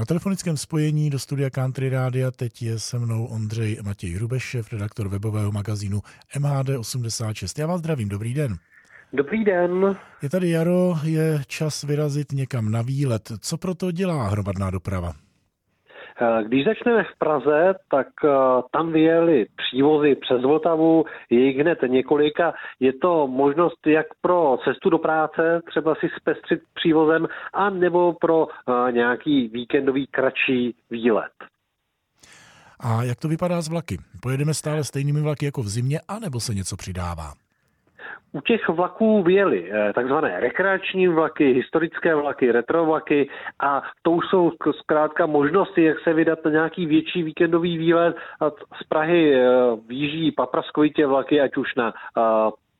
Na telefonickém spojení do studia Country Rádia teď je se mnou Ondřej Matěj Hrubeš, redaktor webového magazínu MHD86. Já vás zdravím, dobrý den. Dobrý den. Je tady jaro, je čas vyrazit někam na výlet. Co proto dělá hromadná doprava? Eh, když začneme v Praze, tak eh, tam vyjeli přívozy přes Vltavu, je jich hned několika. Je to možnost jak pro cestu do práce, třeba si zpestřit přívozem, a nebo pro eh, nějaký víkendový kratší výlet. A jak to vypadá z vlaky? Pojedeme stále stejnými vlaky jako v zimě, anebo se něco přidává? U těch vlaků vyjeli eh, takzvané rekreační vlaky, historické vlaky, retro vlaky a to jsou zkrátka možnosti, jak se vydat na nějaký větší víkendový výlet. Z Prahy eh, výjíždí papraskovitě vlaky, ať už na eh,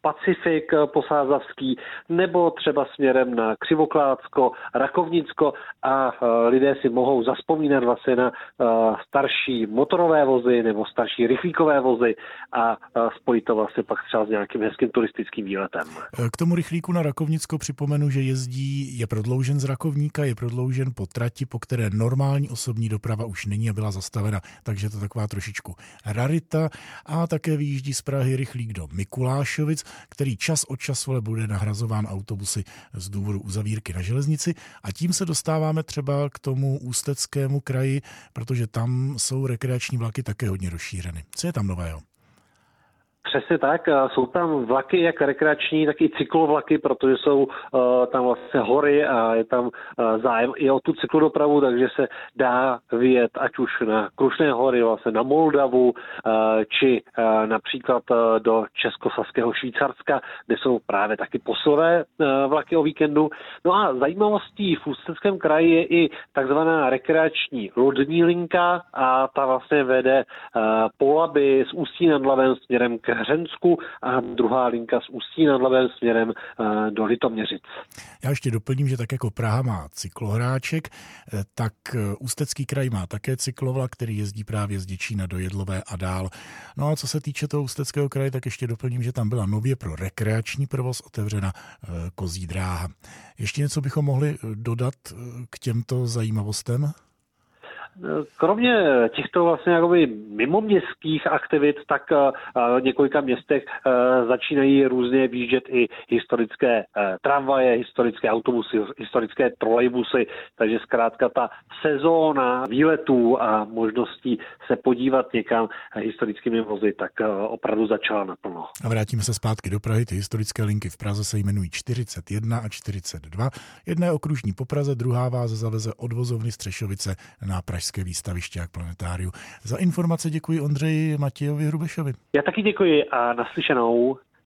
Pacifik posázavský, nebo třeba směrem na Křivoklátsko, Rakovnicko a e, lidé si mohou zaspomínat vlastně na e, starší motorové vozy nebo starší rychlíkové vozy a spojit to vlastně pak třeba s nějakým hezkým turistickým výletem. K tomu rychlíku na Rakovnicko připomenu, že jezdí, je prodloužen z Rakovníka, je prodloužen po trati, po které normální osobní doprava už není a byla zastavena, takže to taková trošičku rarita. A také vyjíždí z Prahy rychlík do Mikulášovic, který čas od času ale bude nahrazován autobusy z důvodu uzavírky na železnici. A tím se dostáváme třeba k tomu ústeckému kraji, protože tam jsou rekreační vlaky také hodně rozšířeny. Co je tam nového? Přesně tak. Jsou tam vlaky jak rekreační, tak i cyklovlaky, protože jsou uh, tam vlastně hory a je tam uh, zájem i o tu cyklodopravu, takže se dá vyjet ať už na Krušné hory, vlastně na Moldavu, uh, či například do Českosaského Švýcarska, kde jsou právě taky posilové vlaky o víkendu. No a zajímavostí v Ústeckém kraji je i takzvaná rekreační lodní linka a ta vlastně vede Polaby z Ústí nad Labem směrem k Hřensku a druhá linka z Ústí nad Labem směrem eh, do Litoměřic. Já ještě doplním, že tak jako Praha má cyklohráček, eh, tak eh, Ústecký kraj má také cyklovlak, který jezdí právě z Děčína do Jedlové a dál. No a co se týče toho Ústeckého kraje, tak ještě doplním, že tam byla nově pro rekreační provoz otevřena kozí dráha. Ještě něco bychom mohli dodat k těmto zajímavostem? Kromě těchto vlastně jakoby mimoměstských aktivit, tak eh, v několika městech eh, začínají různě výjíždět i historické eh, tramvaje, historické autobusy, historické trolejbusy, takže zkrátka ta sezóna výletů a možností se podívat někam historickými vozy, tak opravdu začala naplno. A vrátíme se zpátky do Prahy. Ty historické linky v Praze se jmenují 41 a 42. Jedna je okružní po Praze, druhá vás zaveze od vozovny Střešovice na Pražské Pražské výstaviště a planetáriu. Za informace děkuji Ondřeji Matějovi Hrubešovi. Já taky děkuji a naslyšenou.